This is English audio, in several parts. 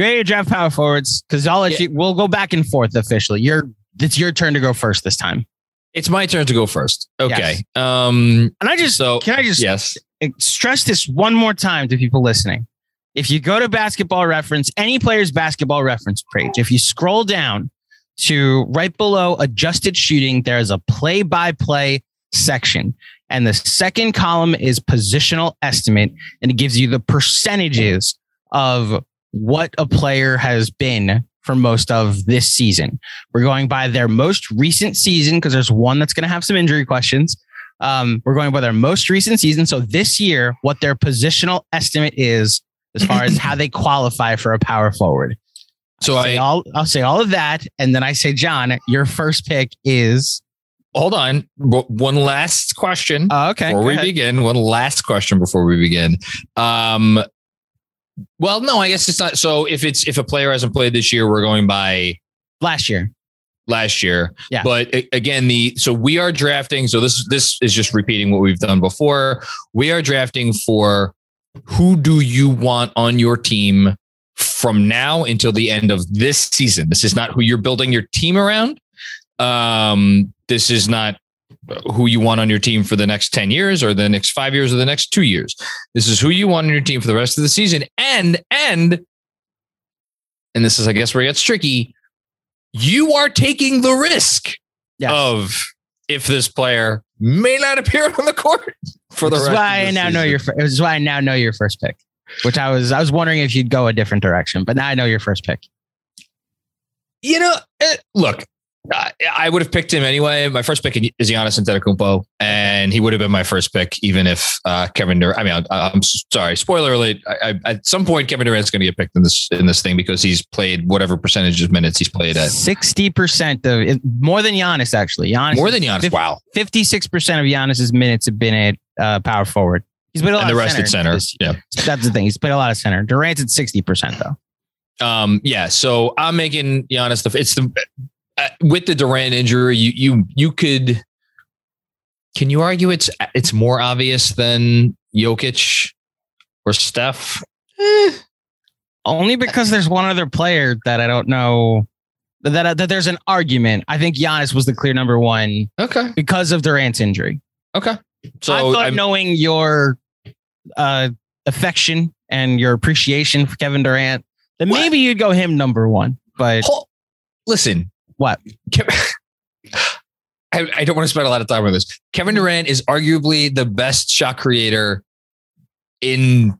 You ready to draft power forwards? Because I'll let Yeah. you. We'll go back and forth officially. You're. It's your turn to go first this time. It's my turn to go first. Okay. Yes. Um. And I just So can I just yes. stress this one more time to people listening. If you go to basketball reference, any player's basketball reference page, if you scroll down to right below adjusted shooting, there is a play by play section. And the second column is positional estimate, and it gives you the percentages of what a player has been for most of this season. We're going by their most recent season because there's one that's going to have some injury questions. Um, we're going by their most recent season. So this year, what their positional estimate is as far as how they qualify for a power forward. So I'll say I all I'll say all of that, and then I say, John, your first pick is hold on. One last question oh, okay. before we ahead. begin. One last question before we begin. Um. Well, no, I guess it's not. So if it's if a player hasn't played this year, we're going by last year. last year. Yeah. But again, the so we are drafting. So this this is just repeating what we've done before. We are drafting for who do you want on your team from now until the end of this season. This is not who you're building your team around. Um, this is not who you want on your team for the next 10 years or the next five years or the next two years. This is who you want on your team for the rest of the season. And, and, and this is, I guess, where it gets tricky. You are taking the risk Yes. of if this player may not appear on the court for the is rest why I now know your. This is why I now know your first pick, which I was I was wondering if you'd go a different direction, but now I know your first pick. you know, eh, look, I, I would have picked him anyway. My first pick is Giannis Antetokounmpo, and he would have been my first pick even if uh, Kevin Durant. I mean, I, I'm sorry, spoiler alert. I, I, at some point, Kevin Durant's going to get picked in this in this thing because he's played whatever percentage of minutes he's played at. Sixty percent of more than Giannis actually. Giannis More than Giannis. Fif- Wow. Fifty-six percent of Giannis's minutes have been at uh, power forward. He's played a lot And the of rest at center. Yeah. That's the thing. He's played a lot of center. Durant's at sixty percent though. Um, yeah. So I'm making Giannis the. It's the with the Durant injury. You you you could. Can you argue it's it's more obvious than Jokic or Steph? Eh. Only because there's one other player that I don't know that that there's an argument. I think Giannis was the clear number one Okay. because of Durant's injury. Okay. So I thought I'm- knowing your uh, affection and your appreciation for Kevin Durant, then What? maybe you'd go him number one. But Hol- listen, what? I, I don't want to spend a lot of time on this. Kevin Durant is arguably the best shot creator in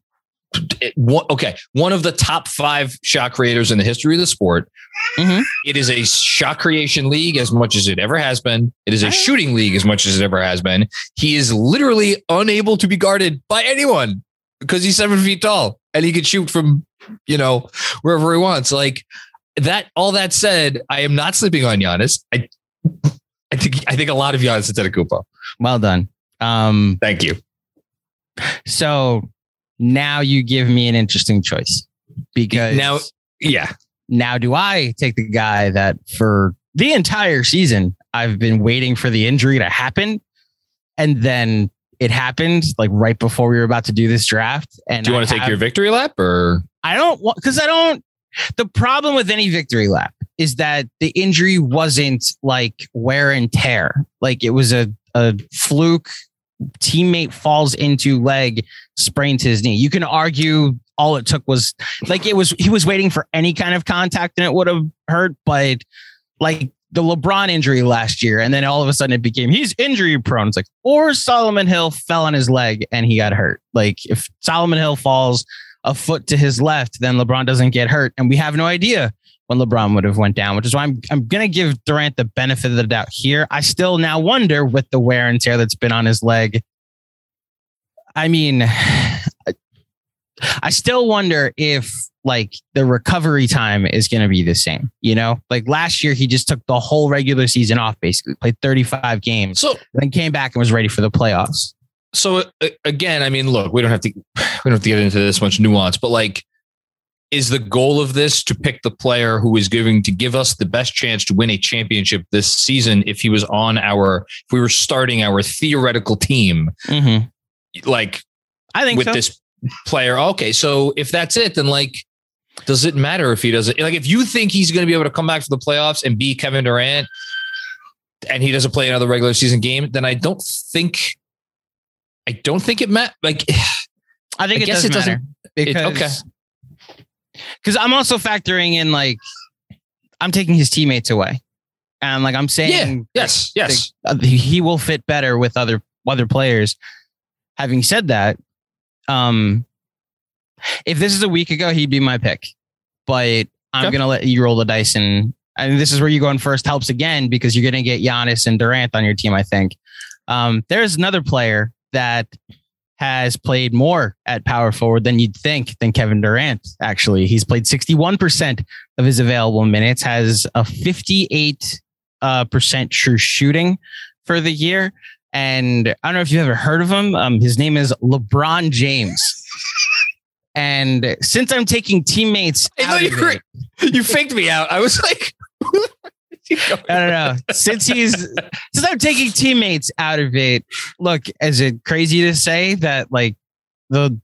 one, okay, one of the top five shot creators in the history of the sport. Mhm. It is a shot creation league as much as it ever has been. It is a shooting league as much as it ever has been. He is literally unable to be guarded by anyone because he's seven feet tall and he can shoot from, you know, wherever he wants. Like that, all that said, I am not sleeping on Giannis. I, I think, I think a lot of Giannis Antetokounmpo. Well done. Um, Thank you. so now you give me an interesting choice because Now, yeah. now do I take the guy that for the entire season I've been waiting for the injury to happen, and then it happened like right before we were about to do this draft. And Do you I want to take have- your victory lap or? I don't want because I don't. The problem with any victory lap is that the injury wasn't like wear and tear. Like it was a a fluke. Teammate falls into leg, sprains his knee. You can argue all it took was like it was he was waiting for any kind of contact and it would have hurt, but like the LeBron injury last year, and then all of a sudden it became he's injury prone. It's like, or Solomon Hill fell on his leg and he got hurt. Like if Solomon Hill falls a foot to his left, then LeBron doesn't get hurt, and we have no idea when LeBron would have went down. Which is why I'm I'm gonna give Durant the benefit of the doubt here. I still now wonder with the wear and tear that's been on his leg. I mean, I still wonder if like the recovery time is going to be the same. You know, like last year he just took the whole regular season off, basically played 35 games, So, then came back and was ready for the playoffs. So uh, again, I mean, look, we don't have to, we don't have to get into this much nuance, but like, is the goal of this to pick the player who is giving to give us the best chance to win a championship this season if he was on our, if we were starting our theoretical team, Mm-hmm. like I think with so. this player? Okay. So if that's it, then like, Does it matter if he doesn't? Like, if you think he's going to be able to come back to the playoffs and be Kevin Durant, and he doesn't play another regular season game, then I don't think, I don't think it matters. Like, I think I it guess does it matter It- because okay. because I'm also factoring in like I'm taking his teammates away, and like I'm saying, yes, yes. uh, he will fit better with other other players. Having said that, um, if this is a week ago, he'd be my pick, but I'm Okay. gonna let you roll the dice, and and this is where you going first helps again because you're gonna get Giannis and Durant on your team. I think um, there's another player that has played more at power forward than you'd think than Kevin Durant. Actually, he's played 61% of his available minutes, has a 58 uh, percent true shooting for the year. And I don't know if you've ever heard of him. Um, his name is LeBron James. And since I'm taking teammates, I know out you were- it- You faked me out. I was like, I don't know. Since he's since I'm taking teammates out of it, look, is it crazy to say that like the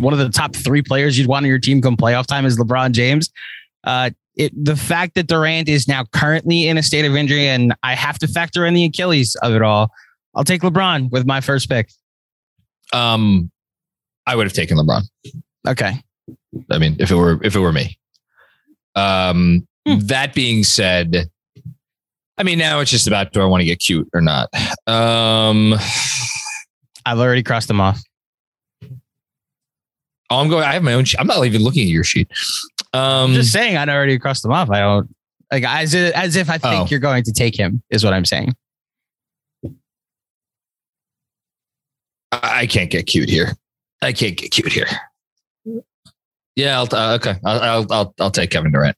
one of the top three players you'd want on your team come playoff time is LeBron James? Uh, it the fact that Durant is now currently in a state of injury, and I have to factor in the Achilles of it all. I'll take LeBron with my first pick. um, I would have taken LeBron. Okay. I mean, if it were if it were me. Um, Hmm. that being said, I mean, now it's just about do I want to get cute or not? Um, I've already crossed them off. oh, I'm going. I have my own. Sheet. I'm not even looking at your sheet. Um, I'm just saying I'd already crossed them off. I don't like as if, as if I think Oh. you're going to take him is what I'm saying. I I can't get cute here. I can't get cute here. Yeah. I'll, uh, okay. I'll, I'll I'll I'll take Kevin Durant.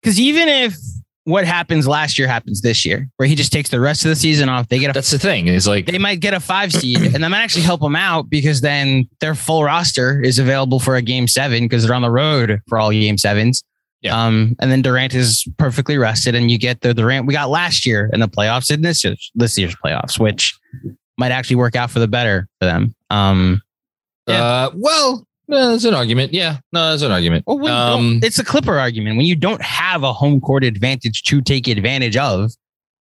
Because even if what happens last year happens this year, where he just takes the rest of the season off, they get a That's the thing. Is like they might get a five seed, and that might actually help them out because then their full roster is available for a game seven because they're on the road for all game sevens. Yeah. Um, and then Durant is perfectly rested, and you get the Durant we got last year in the playoffs and this year's this year's playoffs, which might actually work out for the better for them. Um, Yeah. Uh, well, no, that's an argument. Yeah, no, that's an argument. well, Um, it's a Clipper argument. When you don't have a home court advantage to take advantage of,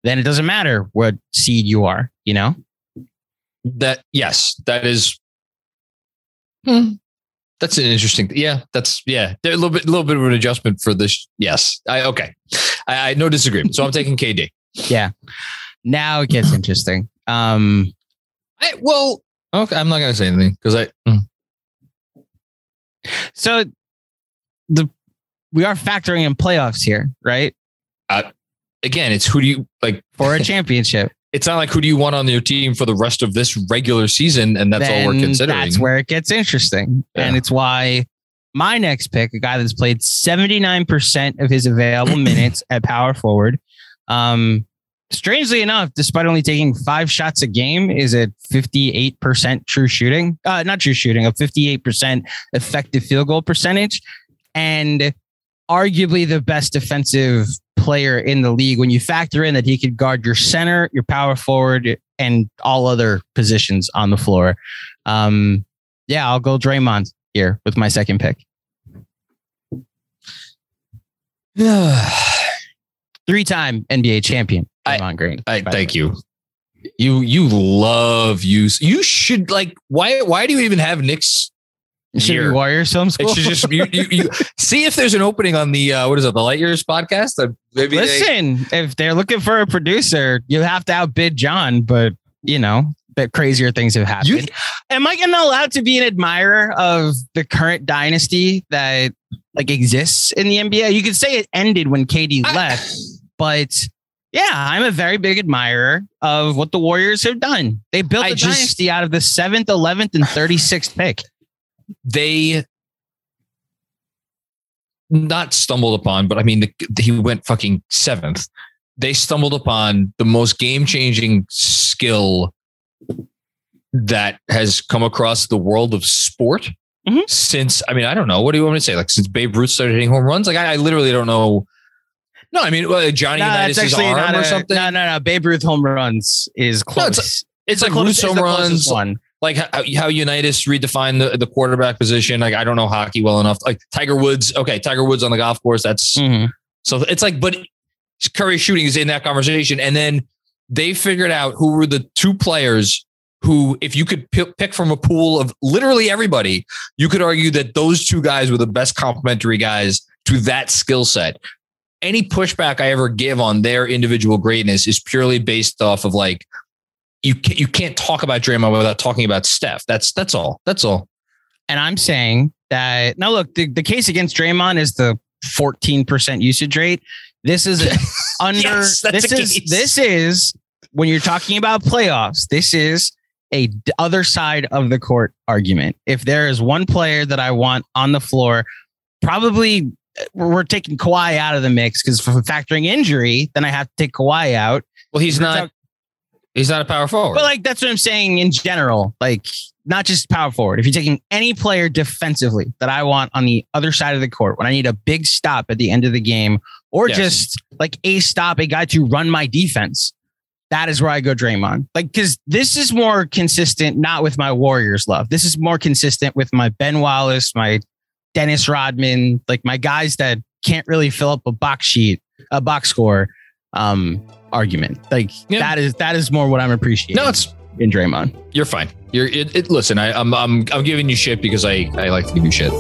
then it doesn't matter what seed you are. You know. that yes, that is. Hmm, that's an interesting. Yeah, that's yeah. There a little bit, a little bit of an adjustment for this. Yes, I okay. I, I no disagreement. So I'm taking KD. Yeah. Now it gets interesting. Um, I, well, okay. I'm not gonna say anything because I. mm. So the we are factoring in playoffs here, right? Again, it's who do you like? For a championship. It's not like who do you want on your team for the rest of this regular season, and that's all we're considering. That's where it gets interesting. And it's why my next pick, a guy that's played 79% of his available minutes at power forward. Um, strangely enough, despite only taking five shots a game, is at 58% true shooting. Uh, not true shooting, a 58% effective field goal percentage. And arguably the best defensive player in the league when you factor in that he could guard your center, your power forward, and all other positions on the floor. Um, yeah, I'll go Draymond here with my second pick. Three-time NBA champion, Draymond Green. I thank you. You you love you. You should like why why do you even have Knicks? Should be Here. Warriors film school. It should just you, you, you see if there's an opening on the uh, what is it the Light Years podcast? Uh, maybe they- Listen, if they're looking for a producer, you have to outbid John, but you know, that crazier things have happened. You- Am I gonna allowed to be an admirer of the current dynasty that like exists in the NBA? You could say it ended when KD I- left, but yeah, I'm a very big admirer of what the Warriors have done. They built a just- dynasty out of the seventh, eleventh, and thirty-sixth pick. they not stumbled upon, but I mean, the, he went fucking seventh. They stumbled upon the most game changing skill that has come across the world of sport Mhm. since, I mean, I don't know. What do you want me to say? Like, since Babe Ruth started hitting home runs? Like, I, I literally don't know. No, I mean, uh, Johnny No, Unitas' it's actually arm or a- something. No, no, no. Babe Ruth home runs is No, close. it's- It's like close- Ruth home runs. one. like how, how Unitas redefined the, the quarterback position. Like I don't know hockey well enough. Like Tiger Woods, okay, Tiger Woods on the golf course. That's Mhm. so it's like, but Curry shooting is in that conversation, and then they figured out who were the two players who, if you could pi- pick from a pool of literally everybody, you could argue that those two guys were the best complementary guys to that skill set. Any pushback I ever give on their individual greatness is purely based off of like you can't, you can't talk about Draymond without talking about Steph. That's that's all. That's all. And I'm saying that now look, the, the case against Draymond is the 14% usage rate. This is under Yes, this is case. this is when you're talking about playoffs, this is a other side of the court argument. If there is one player that I want on the floor, probably we're taking Kawhi out of the mix because for factoring injury, then I have to take Kawhi out. Well, he's We're not. talk- He's not a power forward. But like that's what I'm saying in general, like not just power forward. If you're taking any player defensively that I want on the other side of the court when I need a big stop at the end of the game, or Yes. just like a stop, a guy to run my defense, that is where I go Draymond. Like because this is more consistent, not with my Warriors love. This is more consistent with my Ben Wallace, my Dennis Rodman, like my guys that can't really fill up a box sheet, a box score. Um, argument like Yeah. that is that is more what I'm appreciating no, it's in Draymond. you're fine. You're it, it listen, I, I'm I'm I'm giving you shit because I I like to give you shit.